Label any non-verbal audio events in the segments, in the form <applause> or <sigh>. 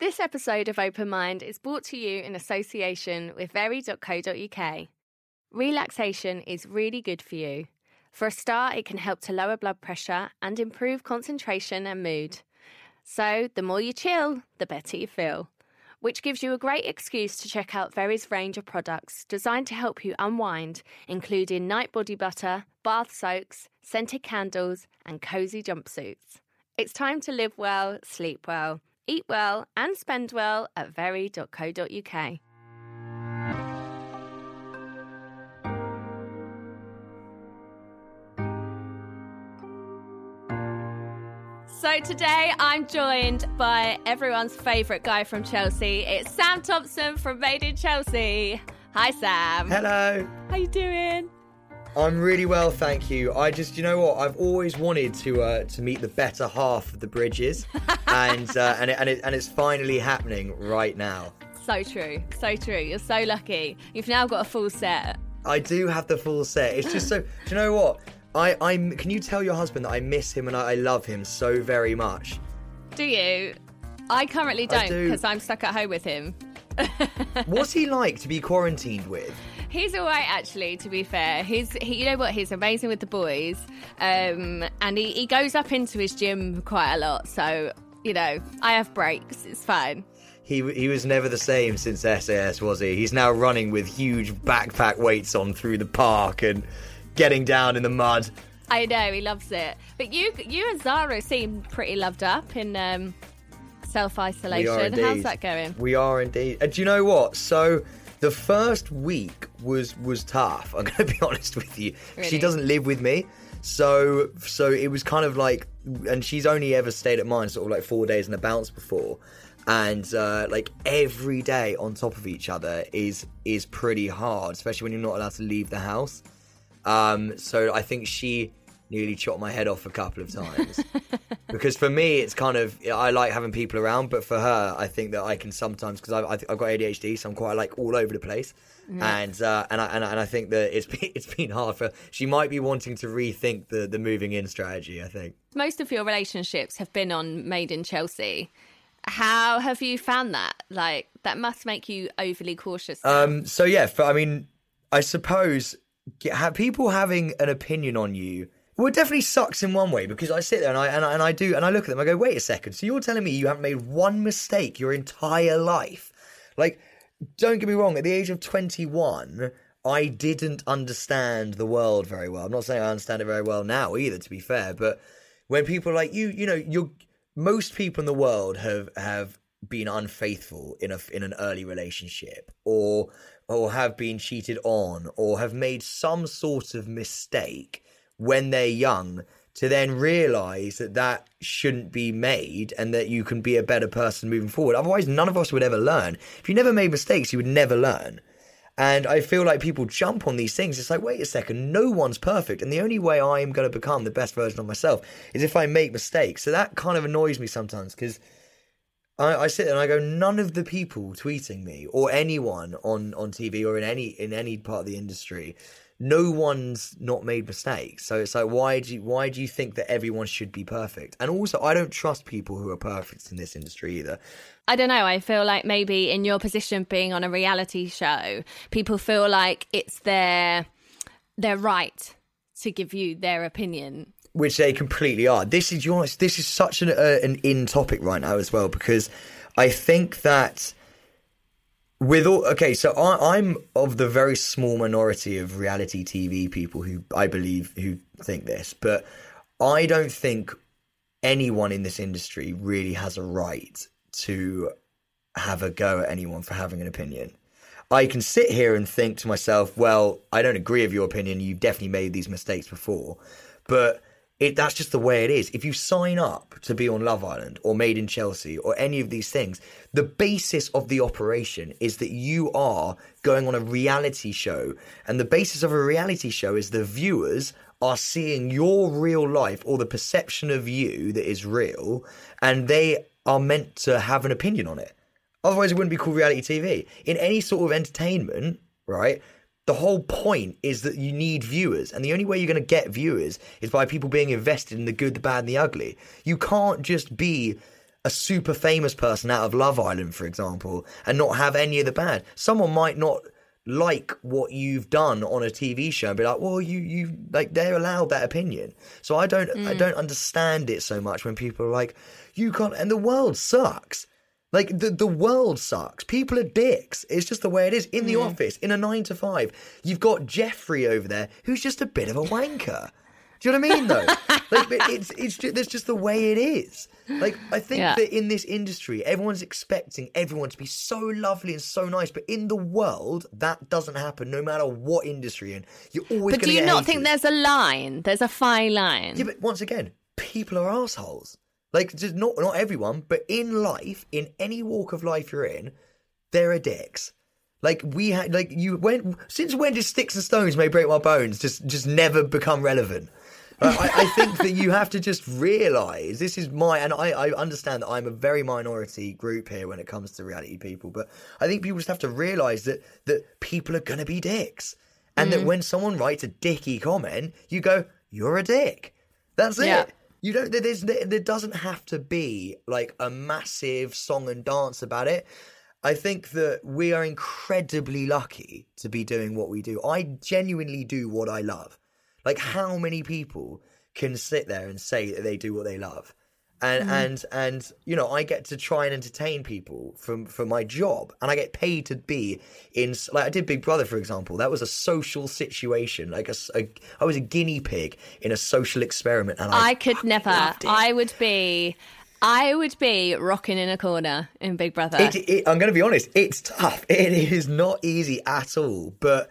This episode of Open Mind is brought to you in association with very.co.uk. Relaxation is really good for you. For a start, it can help to lower blood pressure and improve concentration and mood. So, the more you chill, the better you feel. Which gives you a great excuse to check out Very's range of products designed to help you unwind, including night body butter, bath soaks, scented candles, and cozy jumpsuits. It's time to live well, sleep well, eat well, and spend well at very.co.uk. So today I'm joined by everyone's favourite guy from Chelsea. It's Sam Thompson from Made in Chelsea. Hi Sam. Hello. How you doing? I'm really well, thank you. I just, you know what, I've always wanted to uh, to meet the better half of the bridges, <laughs> and uh, and it, and it, and it's finally happening right now. So true, so true. You're so lucky. You've now got a full set. I do have the full set. It's just so. do you know what? I I'm. Can you tell your husband that I miss him and I, I love him so very much? Do you? I currently don't do. because I'm stuck at home with him. <laughs> What's he like to be quarantined with? He's all right, actually. To be fair, he's he, you know what? He's amazing with the boys, um, and he, he goes up into his gym quite a lot. So you know, I have breaks. It's fine. He he was never the same since SAS, was he? He's now running with huge backpack weights on through the park and getting down in the mud. I know he loves it. But you you and Zara seem pretty loved up in um, self isolation. How's that going? We are indeed. And do you know what? So the first week was was tough. I'm <laughs> going to be honest with you. Really? She doesn't live with me, so so it was kind of like, and she's only ever stayed at mine sort of like four days in a bounce before. And uh, like every day on top of each other is is pretty hard, especially when you're not allowed to leave the house. Um, so I think she nearly chopped my head off a couple of times. <laughs> because for me, it's kind of I like having people around, but for her, I think that I can sometimes because I've, I've got ADHD, so I'm quite like all over the place, and uh, and I and I, and I think that it's <laughs> been, it's been hard for. She might be wanting to rethink the the moving in strategy. I think. Most of your relationships have been on Made in Chelsea. How have you found that? Like that must make you overly cautious. Um. So yeah, for, I mean, I suppose get, have people having an opinion on you. Well, it definitely sucks in one way because I sit there and I, and I and I do and I look at them. I go, wait a second. So you're telling me you haven't made one mistake your entire life? Like, don't get me wrong. At the age of 21, I didn't understand the world very well. I'm not saying I understand it very well now either. To be fair, but when people like you, you know, you're most people in the world have have been unfaithful in a in an early relationship or or have been cheated on or have made some sort of mistake when they're young to then realize that that shouldn't be made and that you can be a better person moving forward otherwise none of us would ever learn if you never made mistakes you would never learn and I feel like people jump on these things. It's like, wait a second, no one's perfect. And the only way I am going to become the best version of myself is if I make mistakes. So that kind of annoys me sometimes because I, I sit there and I go, none of the people tweeting me or anyone on, on TV or in any in any part of the industry, no one's not made mistakes. So it's like, why do you, why do you think that everyone should be perfect? And also, I don't trust people who are perfect in this industry either. I don't know. I feel like maybe in your position being on a reality show, people feel like it's their their right to give you their opinion. Which they completely are. This is your this is such an uh, an in topic right now as well because I think that with all okay, so I, I'm of the very small minority of reality TV people who I believe who think this, but I don't think anyone in this industry really has a right to have a go at anyone for having an opinion. I can sit here and think to myself, well, I don't agree with your opinion. You've definitely made these mistakes before, but it that's just the way it is. If you sign up to be on Love Island or Made in Chelsea or any of these things, the basis of the operation is that you are going on a reality show, and the basis of a reality show is the viewers are seeing your real life or the perception of you that is real, and they are meant to have an opinion on it. Otherwise, it wouldn't be called reality TV. In any sort of entertainment, right? The whole point is that you need viewers, and the only way you're going to get viewers is by people being invested in the good, the bad, and the ugly. You can't just be a super famous person out of Love Island, for example, and not have any of the bad. Someone might not like what you've done on a TV show and be like, well, you you like they're allowed that opinion. So I don't I mm. don't understand it so much when people are like, you can't and the world sucks. Like the the world sucks. People are dicks. It's just the way it is. In the hmm. office, in a nine to five, you've got Jeffrey over there who's just a bit of a wanker. Do you know what I mean? Though, <laughs> like, it's it's just, that's just the way it is. Like, I think Yeah. that in this industry, everyone's expecting everyone to be so lovely and so nice, but in the world, that doesn't happen. No matter what industry, and you're always. But do you not think there's a line? There's a fine line. Yeah, but once again, people are assholes. Like, just not not everyone, but in life, in any walk of life you're in, there are dicks. Like we had, like you when since when did sticks and stones may break my bones just just never become relevant? I, I think that you have to just realize this is my, and I, I understand that I'm a very minority group here when it comes to reality people, but I think people just have to realize that that people are gonna be dicks, and that mm. when someone writes a dicky comment, you go, "You're a dick." That's it. You don't. There's, there, there doesn't have to be like a massive song and dance about it. I think that we are incredibly lucky to be doing what we do. I genuinely do what I love. Like, hmm. how many people can sit there and say that they do what they love? And mm-hmm. and and you know, I get to try and entertain people from for my job, and I get paid to be in. Like I did Big Brother, for example. That was a social situation. Like a, a- I was a guinea pig in a social experiment, and I, I could never. I would be. I would be rocking in a corner in Big Brother. It, it, I'm going to be honest. It's tough. It is not easy at all. But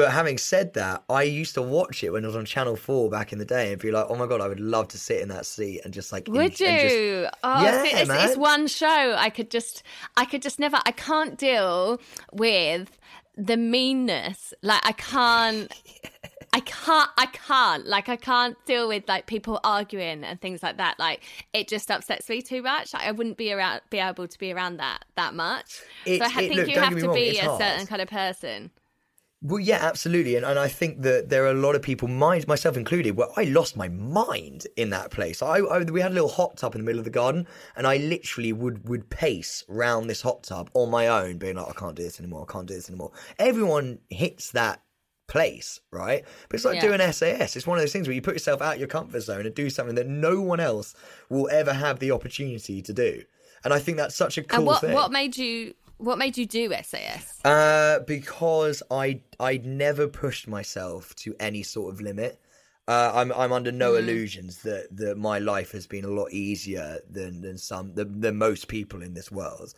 but having said that, I used to watch it when I was on Channel Four back in the day and be like, oh my god, I would love to sit in that seat and just like. Would and just- oh, Yeah, see, it's, it's one show. I could just, I could just never. I can't deal with the meanness. Like I can't. <laughs> I can't. I can't. Like I can't deal with like people arguing and things like that. Like it just upsets me too much. Like, I wouldn't be around, be able to be around that that much. so I it- think look, you have to wrong, be a hard. certain kind of person. Well, yeah, absolutely, and and I think that there are a lot of people, my, myself included, where I lost my mind in that place. I, I we had a little hot tub in the middle of the garden, and I literally would would pace round this hot tub on my own, being like, I can't do this anymore, I can't do this anymore. Everyone hits that place, right? But it's like Yeah. doing SAS. It's one of those things where you put yourself out your comfort zone and do something that no one else will ever have the opportunity to do. And I think that's such a cool and what thing. what made you what made you do SAS? Uh, because I I never pushed myself to any sort of limit. Uh, I'm I'm under no illusions that, that my life has been a lot easier than than some than, than most people in this world,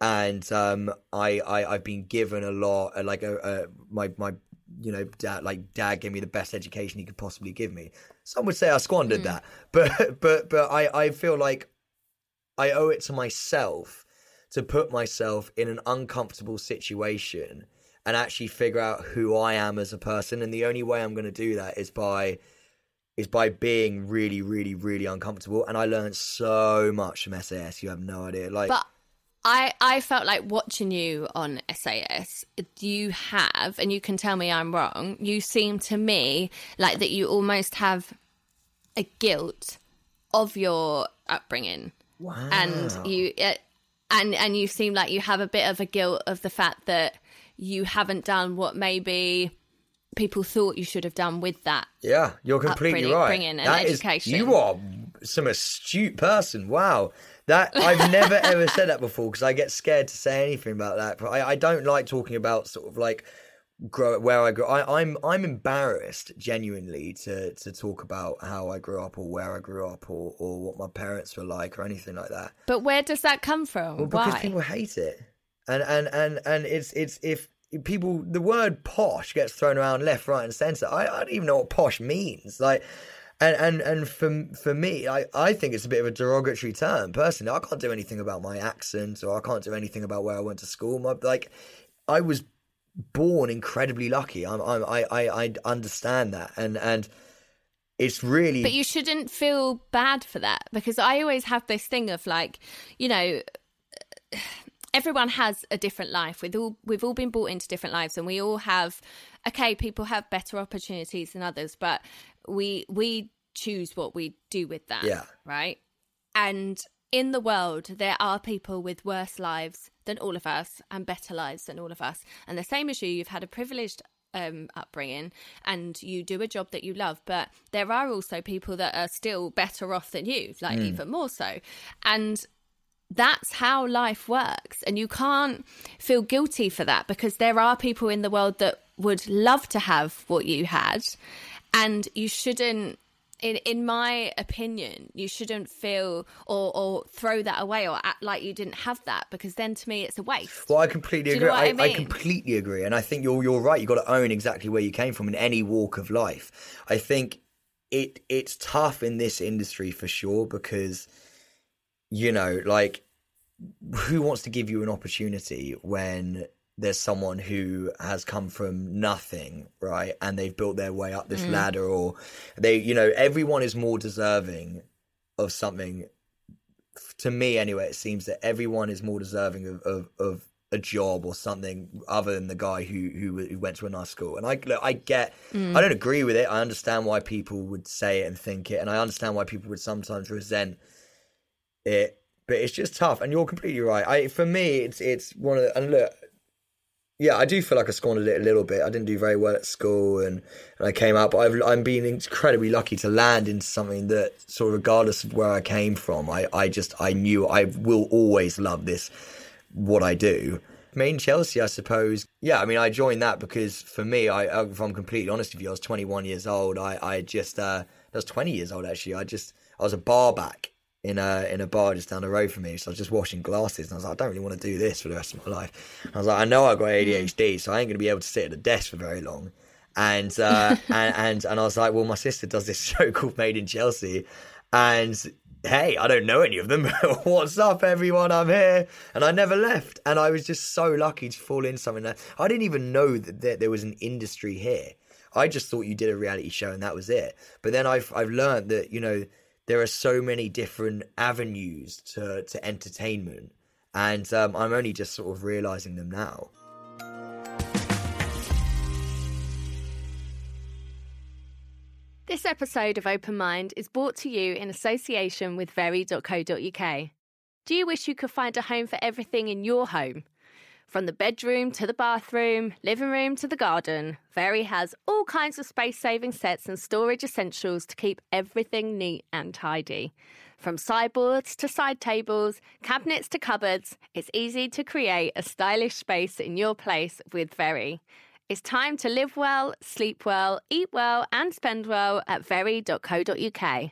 and um, I, I I've been given a lot. uh, Like a, a my my you know dad like dad gave me the best education he could possibly give me. Some would say I squandered that, <laughs> but but but I I feel like I owe it to myself to put myself in an uncomfortable situation and actually figure out who I am as a person. And the only way I'm going to do that is by is by being really, really, really uncomfortable. And I learned so much from SAS. You have no idea. Like, But I I felt like watching you on SAS. You have, and you can tell me I'm wrong. You seem to me like that. You almost have a guilt of your upbringing, wow. and you uh, and and you seem like you have a bit of a guilt of the fact that you haven't done what maybe people thought you should have done with that. Yeah, you're completely upbringing- right. bringing and That is- education. you are some astute person. Wow. That I've never <laughs> ever said that before because I get scared to say anything about that. But I, I don't like talking about sort of like grow where I grew. I, I'm I'm embarrassed genuinely to to talk about how I grew up or where I grew up or or what my parents were like or anything like that. But where does that come from? Well, because Why? people hate it, and and and and it's it's if people the word posh gets thrown around left, right, and centre. I, I don't even know what posh means. Like, and and and for for me, I I think it's a bit of a derogatory term. Personally, I can't do anything about my accent, or I can't do anything about where I went to school. My like, I was born incredibly lucky. I'm, I'm I I I understand that, and and. It's really But you shouldn't feel bad for that because I always have this thing of like, you know, everyone has a different life. We've all we've all been brought into different lives, and we all have. Okay, people have better opportunities than others, but we we choose what we do with that. Yeah. Right. And in the world, there are people with worse lives than all of us and better lives than all of us. And the same as you, you've had a privileged um, upbringing and you do a job that you love, but there are also people that are still better off than you, like mm. even more so. And that's how life works. And you can't feel guilty for that because there are people in the world that would love to have what you had. And you shouldn't in in my opinion, you shouldn't feel or or throw that away or act like you didn't have that because then to me it's a waste. Well, I completely agree. I, I, mean? I, completely agree, and I think you're you're right. You got to own exactly where you came from in any walk of life. I think it it's tough in this industry for sure because you know like who wants to give you an opportunity when there's someone who has come from nothing, right? And they've built their way up this mm. ladder, or they, you know, everyone is more deserving of something. To me, anyway, it seems that everyone is more deserving of, of, of a job or something other than the guy who who, who went to a nice school. And I look, I get, mm. I don't agree with it. I understand why people would say it and think it, and I understand why people would sometimes resent it. But it's just tough, and you're completely right. I, for me, it's it's one of the, and look, yeah, I do feel like I squandered it a little bit. I didn't do very well at school, and, and I came out. But I've I'm being incredibly lucky to land into something that, sort of, regardless of where I came from, I I just I knew I will always love this what I do. Made in Chelsea, I suppose. Yeah, I mean, I joined that because for me, I if I'm completely honest with you, I was 21 years old. I I just uh, I was 20 years old actually. I just I was a bar back in a in a bar just down the road from me. So I was just washing glasses, and I was like, I don't really want to do this for the rest of my life. And I was like, I know I've got ADHD, so I ain't going to be able to sit at a desk for very long. And uh, <laughs> and, and and I was like, well, my sister does this <laughs> show called Made in Chelsea, and hey, I don't know any of them. <laughs> What's up, everyone? I'm here. And I never left. And I was just so lucky to fall in something that I didn't even know that there was an industry here. I just thought you did a reality show and that was it. But then I've I've learned that, you know, there are so many different avenues to, to entertainment, and um, I'm only just sort of realizing them now. This episode of Open Mind is brought to you in association with very.co.uk. Do you wish you could find a home for everything in your home? From the bedroom to the bathroom, living room to the garden, Very has all kinds of space saving sets and storage essentials to keep everything neat and tidy. From sideboards to side tables, cabinets to cupboards, it's easy to create a stylish space in your place with Very. It's time to live well, sleep well, eat well, and spend well at very.co.uk.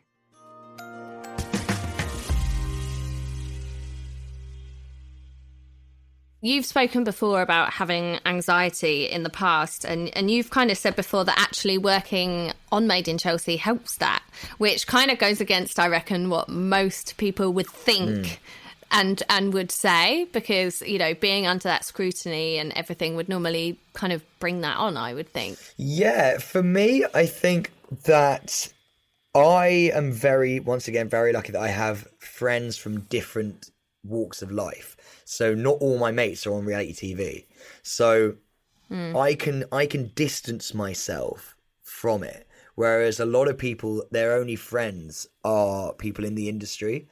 you've spoken before about having anxiety in the past and and you've kind of said before that actually working on made in chelsea helps that which kind of goes against i reckon what most people would think mm. and and would say because you know being under that scrutiny and everything would normally kind of bring that on i would think yeah for me i think that i am very once again very lucky that i have friends from different walks of life so not all my mates are on reality TV. So mm. I can I can distance myself from it. Whereas a lot of people, their only friends are people in the industry.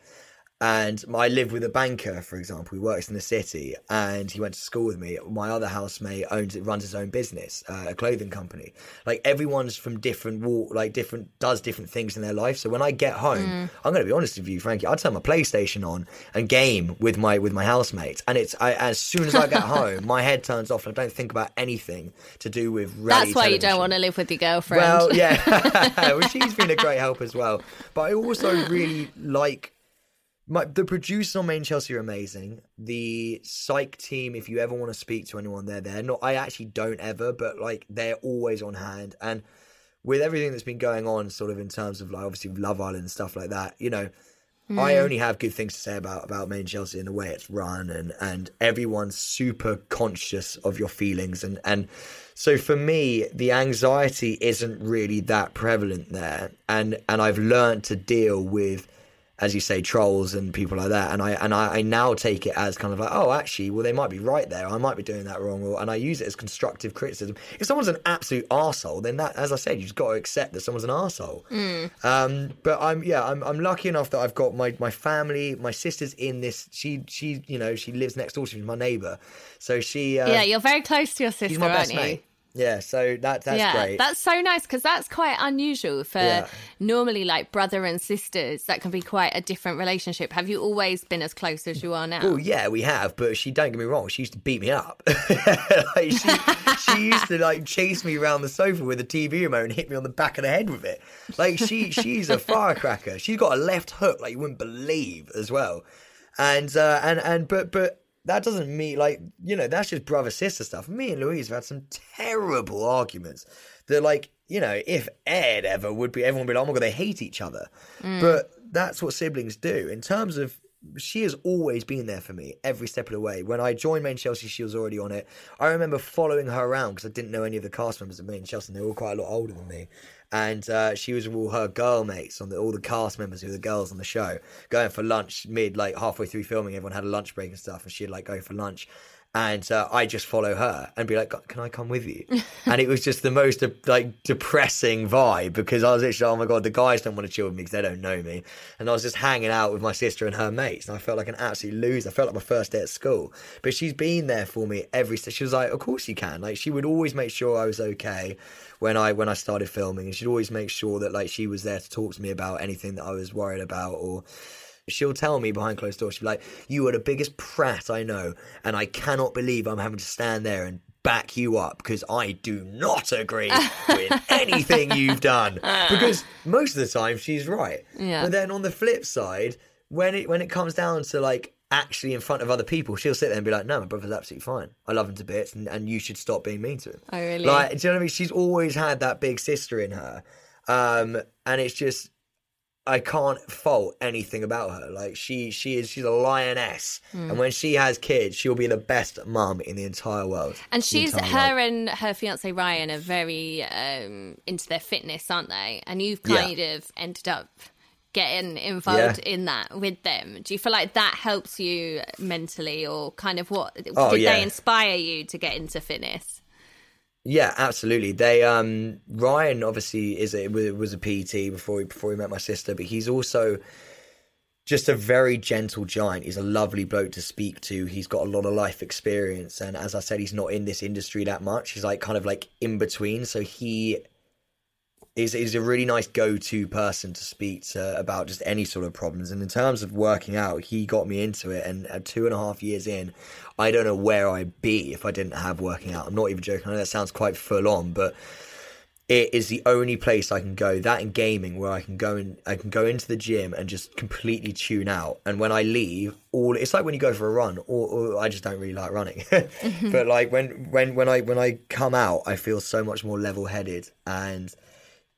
And I live with a banker, for example, who works in the city, and he went to school with me. My other housemate owns it, runs his own business, uh, a clothing company. Like everyone's from different walk, like different does different things in their life. So when I get home, mm. I'm going to be honest with you, Frankie. I turn my PlayStation on and game with my with my housemates, and it's I, as soon as I get <laughs> home, my head turns off, and I don't think about anything to do with. That's why television. you don't want to live with your girlfriend. Well, yeah, <laughs> <laughs> well, she's been a great help as well. But I also really like my, the producers on Made in Chelsea are amazing. The psych team, if you ever want to speak to anyone, they're there. Not, I actually don't ever, but like they're always on hand. And with everything that's been going on, sort of in terms of like obviously Love Island and stuff like that, you know, mm. I only have good things to say about about Made in Chelsea and the way it's run, and and everyone's super conscious of your feelings, and and so for me, the anxiety isn't really that prevalent there, and and I've learned to deal with as you say, trolls and people like that. And I and I, I, now take it as kind of like, oh, actually, well, they might be right there. I might be doing that wrong, and I use it as constructive criticism. If someone's an absolute arsehole, then that, as I said, you've got to accept that someone's an arsehole. Mm. Um, but I'm yeah, I'm I'm lucky enough that I've got my my family, my sister's in this. She she you know she lives next door to me, my neighbour, so she uh, yeah, you're very close to your sister, aren't you? Mate. Yeah, so that that's yeah, great. That's so nice because that's quite unusual for yeah. normally like brother and sisters. That can be quite a different relationship. Have you always been as close as you are now? Oh yeah, we have. But she don't get me wrong. She used to beat me up. <laughs> like, she, she used to like chase me around the sofa with a TV remote and hit me on the back of the head with it. Like she she's a firecracker. She's got a left hook like you wouldn't believe as well. And uh, and and but but that doesn't mean like you know that's just brother sister stuff. Me and Louise have had some terrible arguments that like you know if Ed ever would be everyone would be like oh my god they hate each other, mm. but that's what siblings do. In terms of she has always been there for me every step of the way. When I joined Made in Chelsea, she was already on it. I remember following her around because I didn't know any of the cast members of Made in Chelsea. And they were quite a lot older than me and uh, she was with all her girl mates on the, all the cast members who were the girls on the show going for lunch mid like halfway through filming everyone had a lunch break and stuff and she'd like go for lunch and uh, I just follow her and be like, "Can I come with you?" <laughs> and it was just the most like depressing vibe because I was literally, "Oh my god, the guys don't want to chill with me because they don't know me," and I was just hanging out with my sister and her mates, and I felt like an absolute loser. I felt like my first day at school, but she's been there for me every. She was like, "Of course you can." Like she would always make sure I was okay when I when I started filming, and she'd always make sure that like she was there to talk to me about anything that I was worried about or she'll tell me behind closed doors, she'll be like, You are the biggest prat I know, and I cannot believe I'm having to stand there and back you up because I do not agree with <laughs> anything you've done. Because most of the time she's right. Yeah. But then on the flip side, when it when it comes down to like actually in front of other people, she'll sit there and be like, "No, my brother's absolutely fine. I love him to bits, and, and you should stop being mean to him." Oh, really? Like, do you know what I mean? She's always had that big sister in her, um, and it's just I can't fault anything about her. Like she, she is, she's a lioness, mm. and when she has kids, she'll be the best mum in the entire world. And she's her world. and her fiance Ryan are very um, into their fitness, aren't they? And you've kind yeah. of ended up getting involved yeah. in that with them. Do you feel like that helps you mentally, or kind of what oh, did yeah. they inspire you to get into fitness? Yeah, absolutely. They um Ryan obviously is a, was a PT before he, before he met my sister, but he's also just a very gentle giant. He's a lovely bloke to speak to. He's got a lot of life experience, and as I said, he's not in this industry that much. He's like kind of like in between. So he is is a really nice go to person to speak to about just any sort of problems. And in terms of working out, he got me into it. And at two and a half years in, I don't know where I'd be if I didn't have working out. I'm not even joking. I know that sounds quite full on, but it is the only place I can go. That in gaming, where I can go and I can go into the gym and just completely tune out. And when I leave, all it's like when you go for a run. Or, or I just don't really like running, <laughs> mm-hmm. but like when when when I when I come out, I feel so much more level headed and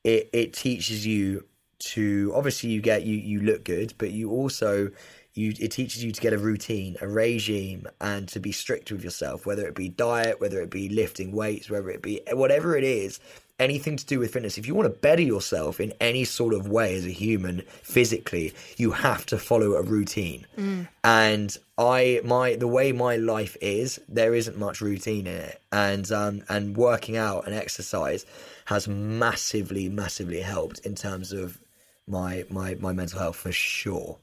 it it teaches you to obviously you get you you look good, but you also you it teaches you to get a routine, a regime, and to be strict with yourself, whether it be diet, whether it be lifting weights, whether it be whatever it is, anything to do with fitness. If you want to better yourself in any sort of way as a human physically, you have to follow a routine. Mm. And I my the way my life is, there isn't much routine in it. And um and working out and exercise has massively, massively helped in terms of my my my mental health for sure.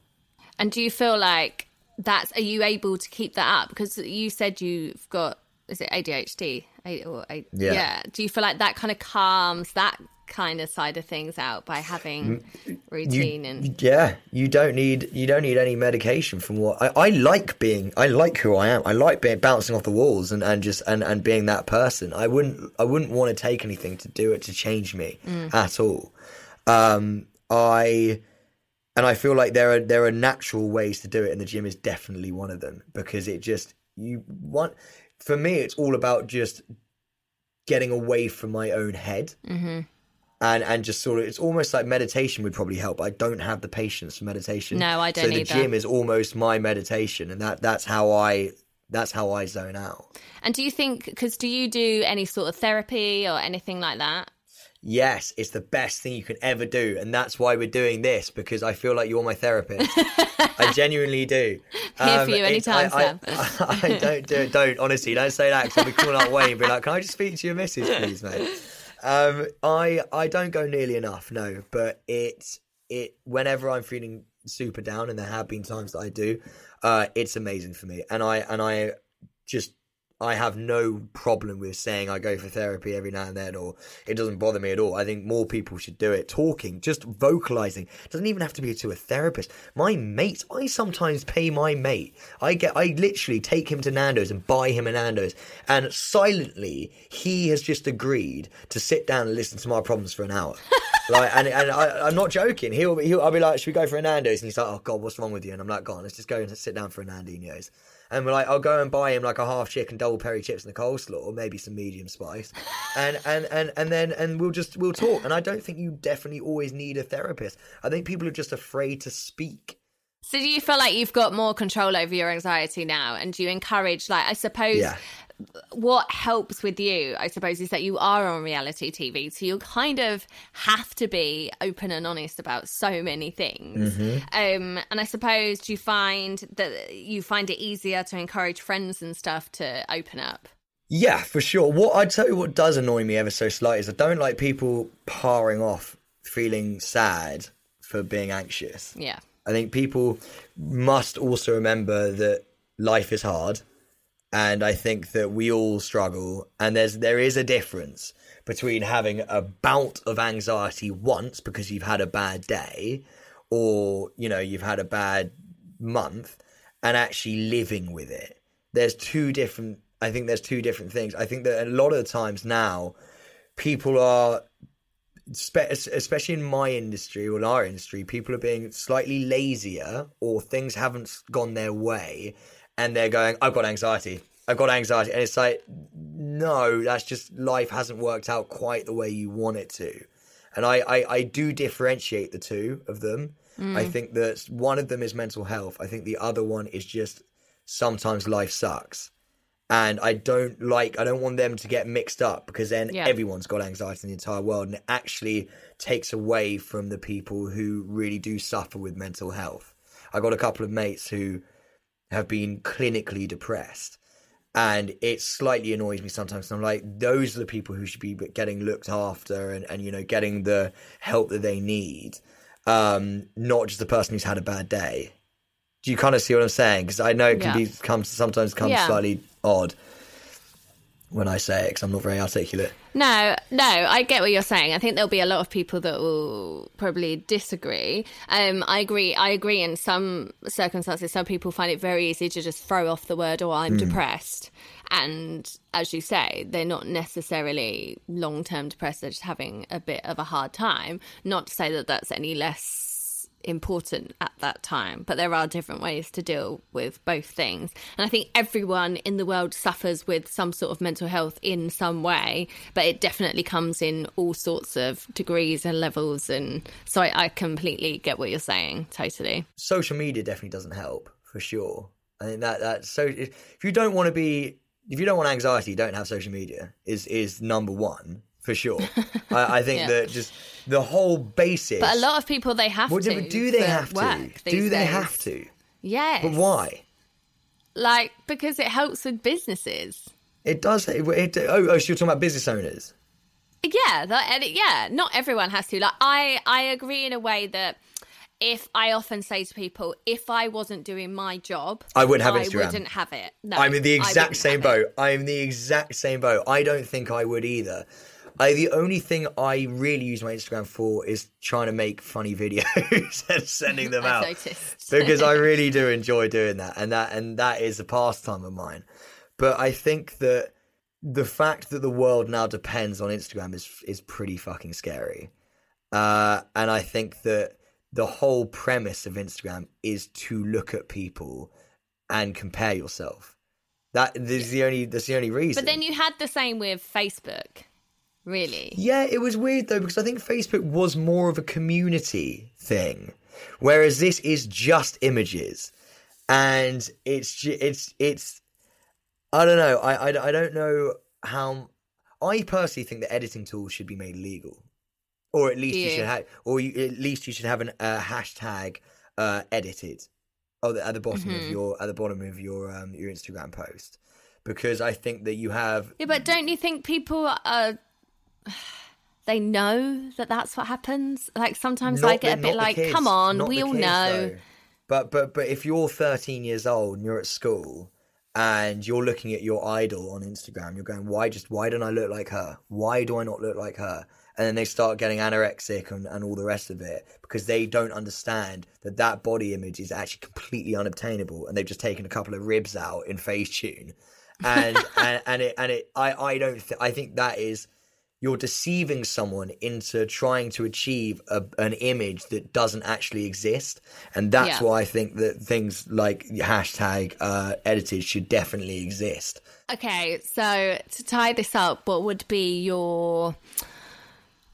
And do you feel like that's are you able to keep that up? Because you said you've got is it ADHD? Or, yeah. yeah. Do you feel like that kind of calms that kind of side of things out by having mm, routine you, and yeah you don't need you don't need any medication from what I, I like being i like who i am i like being bouncing off the walls and, and just and, and being that person i wouldn't i wouldn't want to take anything to do it to change me mm. at all um i and i feel like there are there are natural ways to do it and the gym is definitely one of them because it just you want for me it's all about just getting away from my own head mm-hmm and and just sort of it's almost like meditation would probably help. I don't have the patience for meditation. No, I don't. So the either. gym is almost my meditation, and that that's how I that's how I zone out. And do you think because do you do any sort of therapy or anything like that? Yes, it's the best thing you can ever do, and that's why we're doing this because I feel like you're my therapist. <laughs> I genuinely do. Um, Here for you anytime, I, Sam. I, <laughs> I, I, don't do it. Don't honestly, don't say that because I'll be calling out Wayne and be like, "Can I just speak to your missus, please, mate?" Um, I I don't go nearly enough, no, but it it whenever I'm feeling super down, and there have been times that I do, uh, it's amazing for me, and I and I just I have no problem with saying I go for therapy every now and then, or it doesn't bother me at all. I think more people should do it. Talking, just vocalizing, doesn't even have to be to a therapist. My mate, I sometimes pay my mate. I get, I literally take him to Nando's and buy him a Nando's, and silently he has just agreed to sit down and listen to my problems for an hour. <laughs> like, and, and I, am not joking. He'll, he'll, I'll be like, should we go for a Nando's? And he's like, oh god, what's wrong with you? And I'm like, go on, let's just go and sit down for a Nandino's and we're like, I'll go and buy him like a half chicken double peri chips and a coleslaw, or maybe some medium spice, <laughs> and and and and then and we'll just we'll talk. And I don't think you definitely always need a therapist. I think people are just afraid to speak. So do you feel like you've got more control over your anxiety now, and do you encourage, like, I suppose. Yeah what helps with you, I suppose, is that you are on reality TV. So you kind of have to be open and honest about so many things. Mm-hmm. Um, and I suppose do you find that you find it easier to encourage friends and stuff to open up? Yeah, for sure. What I'd tell you what does annoy me ever so slightly is I don't like people parring off feeling sad for being anxious. Yeah. I think people must also remember that life is hard and I think that we all struggle. And there's there is a difference between having a bout of anxiety once because you've had a bad day, or you know you've had a bad month, and actually living with it. There's two different. I think there's two different things. I think that a lot of the times now, people are especially in my industry or in our industry, people are being slightly lazier or things haven't gone their way and they're going, I've got anxiety. I've got anxiety. And it's like, no, that's just life hasn't worked out quite the way you want it to. And I, I, I do differentiate the two of them. Mm. I think that one of them is mental health. I think the other one is just sometimes life sucks. And I don't like, I don't want them to get mixed up because then yeah. everyone's got anxiety in the entire world. And it actually takes away from the people who really do suffer with mental health. I got a couple of mates who have been clinically depressed and it slightly annoys me sometimes. I'm like, those are the people who should be getting looked after and, and you know getting the help that they need, um, not just the person who's had a bad day. Do you kind of see what I'm saying? Because I know it can yeah. be comes sometimes comes yeah. slightly odd when I say it because I'm not very articulate. No, no, I get what you're saying. I think there'll be a lot of people that will probably disagree. Um, I agree. I agree. In some circumstances, some people find it very easy to just throw off the word "or oh, I'm mm. depressed," and as you say, they're not necessarily long-term depressed. They're just having a bit of a hard time. Not to say that that's any less important at that time. But there are different ways to deal with both things. And I think everyone in the world suffers with some sort of mental health in some way, but it definitely comes in all sorts of degrees and levels. And so I, I completely get what you're saying, totally. Social media definitely doesn't help for sure. I think that that so if you don't want to be if you don't want anxiety, don't have social media. Is is number one for sure. <laughs> I, I, think yeah. that just the whole basis. But a lot of people they have well, to. Do they have to? Do they days. have to? Yes. But why? Like because it helps with businesses. It does. It, it, oh, oh, so you're talking about business owners. Yeah, that, yeah. Not everyone has to. Like I, I agree in a way that if I often say to people, if I wasn't doing my job, I wouldn't have Instagram. I wouldn't have it. No, I'm in the exact same boat. I'm in the exact same boat. I don't think I would either. I the only thing I really use my Instagram for is trying to make funny videos <laughs> and sending them <laughs> out because I <laughs> really do enjoy doing that, and that and that is a pastime of mine. But I think that the fact that the world now depends on Instagram is is pretty fucking scary, uh, and I think that the whole premise of Instagram is to look at people and compare yourself. That is the only that's the only reason. But then you had the same with Facebook. Really? Yeah, it was weird though because I think Facebook was more of a community thing, whereas this is just images, and it's it's it's. I don't know. I, I, I don't know how. I personally think that editing tools should be made legal or at least you, should have, or you, at least you should have an uh, hashtag uh, edited, oh, at the bottom of Mhm. your at the bottom of your um, your Instagram post, because I think that you have Yeah, but don't you think people are? <sighs> They know that that's what happens. Like sometimes I Not get a bit like, kids, "Come on, we all kids, know." though. But but but if you're 13 years old and you're at school and you're looking at your idol on Instagram, you're going, why just why don't I look like her? Why do I not look like her? And then they start getting anorexic and, and all the rest of it because they don't understand that that body image is actually completely unobtainable and they've just taken a couple of ribs out in Facetune. And <laughs> and, and it and it I I don't th- I think that is you're deceiving someone into trying to achieve a, an image that doesn't actually exist. And that's Yeah. why i think that things like hashtag uh, edited should definitely exist. Okay, so to tie this up, what would be your,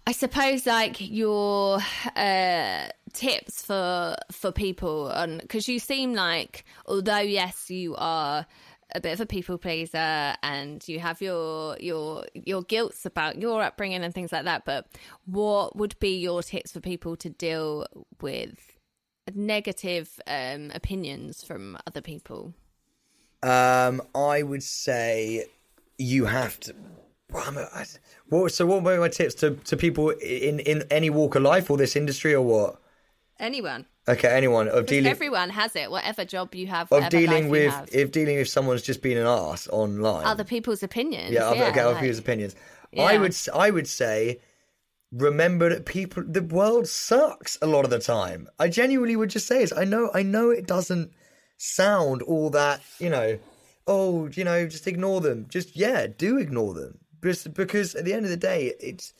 I suppose, like your uh, tips for for people? Because you seem like, although yes, you are a bit of a people pleaser and you have your your your guilts about your upbringing and things like that, but what would be your tips for people to deal with negative um, opinions from other people? um, i would say you have to well, so what were my tips to, to people in, in any walk of life or this industry or what Anyone. okay anyone of dealing Everyone has it, whatever job you have, of dealing with if dealing with someone's just been an ass online other people's opinions. Yeah, Yeah, other, okay, other people's opinions. I would, I would say, remember that people, the world sucks a lot of the time. I genuinely would just say is, I know, I know it doesn't sound all that, you know, oh, you know, just ignore them. Just yeah, do ignore them. Just because at the end of the day, it's.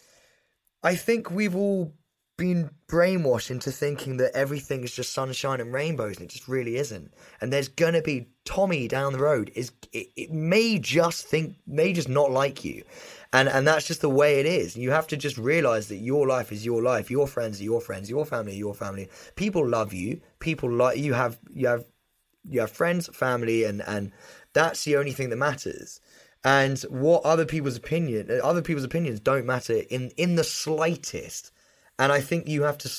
I think we've all been brainwashed into thinking that everything is just sunshine and rainbows, and it just really isn't. And there's gonna be Tommy down the road is it, it may just think may just not like you, and and that's just the way it is. You have to just realize that your life is your life. Your friends are your friends. Your family your family. People love you. People like you have you have you have friends, family, and and that's the only thing that matters. And what other people's opinion, other people's opinions don't matter in in the slightest. And I think you have to,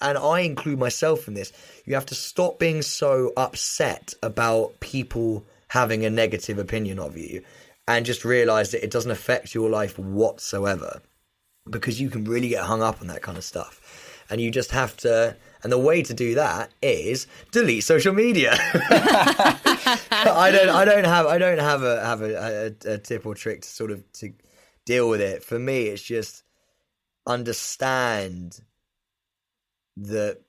and I include myself in this. You have to stop being so upset about people having a negative opinion of you, and just realize that it doesn't affect your life whatsoever because you can really get hung up on that kind of stuff. And you just have to, and the way to do that is delete social media. <laughs> I don't, I don't have, I don't have a have a, a, a tip or trick to sort of to deal with it. For me, it's just understand that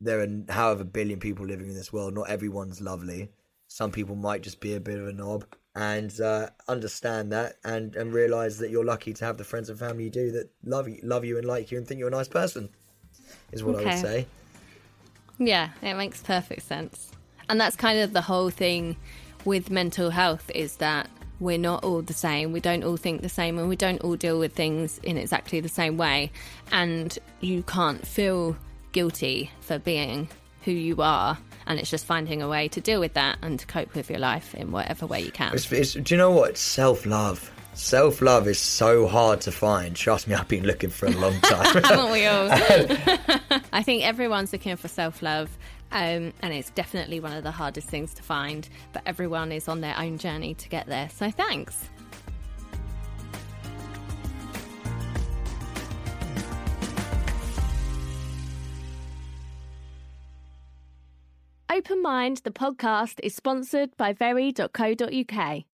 there are however billion people living in this world. Not everyone's lovely. Some people might just be a bit of a knob, and uh, understand that, and and realize that you're lucky to have the friends and family you do that love you, love you, and like you, and think you're a nice person. Is what I would say. Yeah, it makes perfect sense. And that's kind of the whole thing with mental health is that we're not all the same. We don't all think the same and we don't all deal with things in exactly the same way. And you can't feel guilty for being who you are. And it's just finding a way to deal with that and to cope with your life in whatever way you can. It's, it's, do you know what? Self love. Self love is so hard to find. Trust me, I've been looking for a long time. <laughs> Haven't we all? <laughs> <laughs> I think everyone's looking for self love, um, and it's definitely one of the hardest things to find. But everyone is on their own journey to get there. So thanks. Open Mind, the podcast, is sponsored by very.co.uk.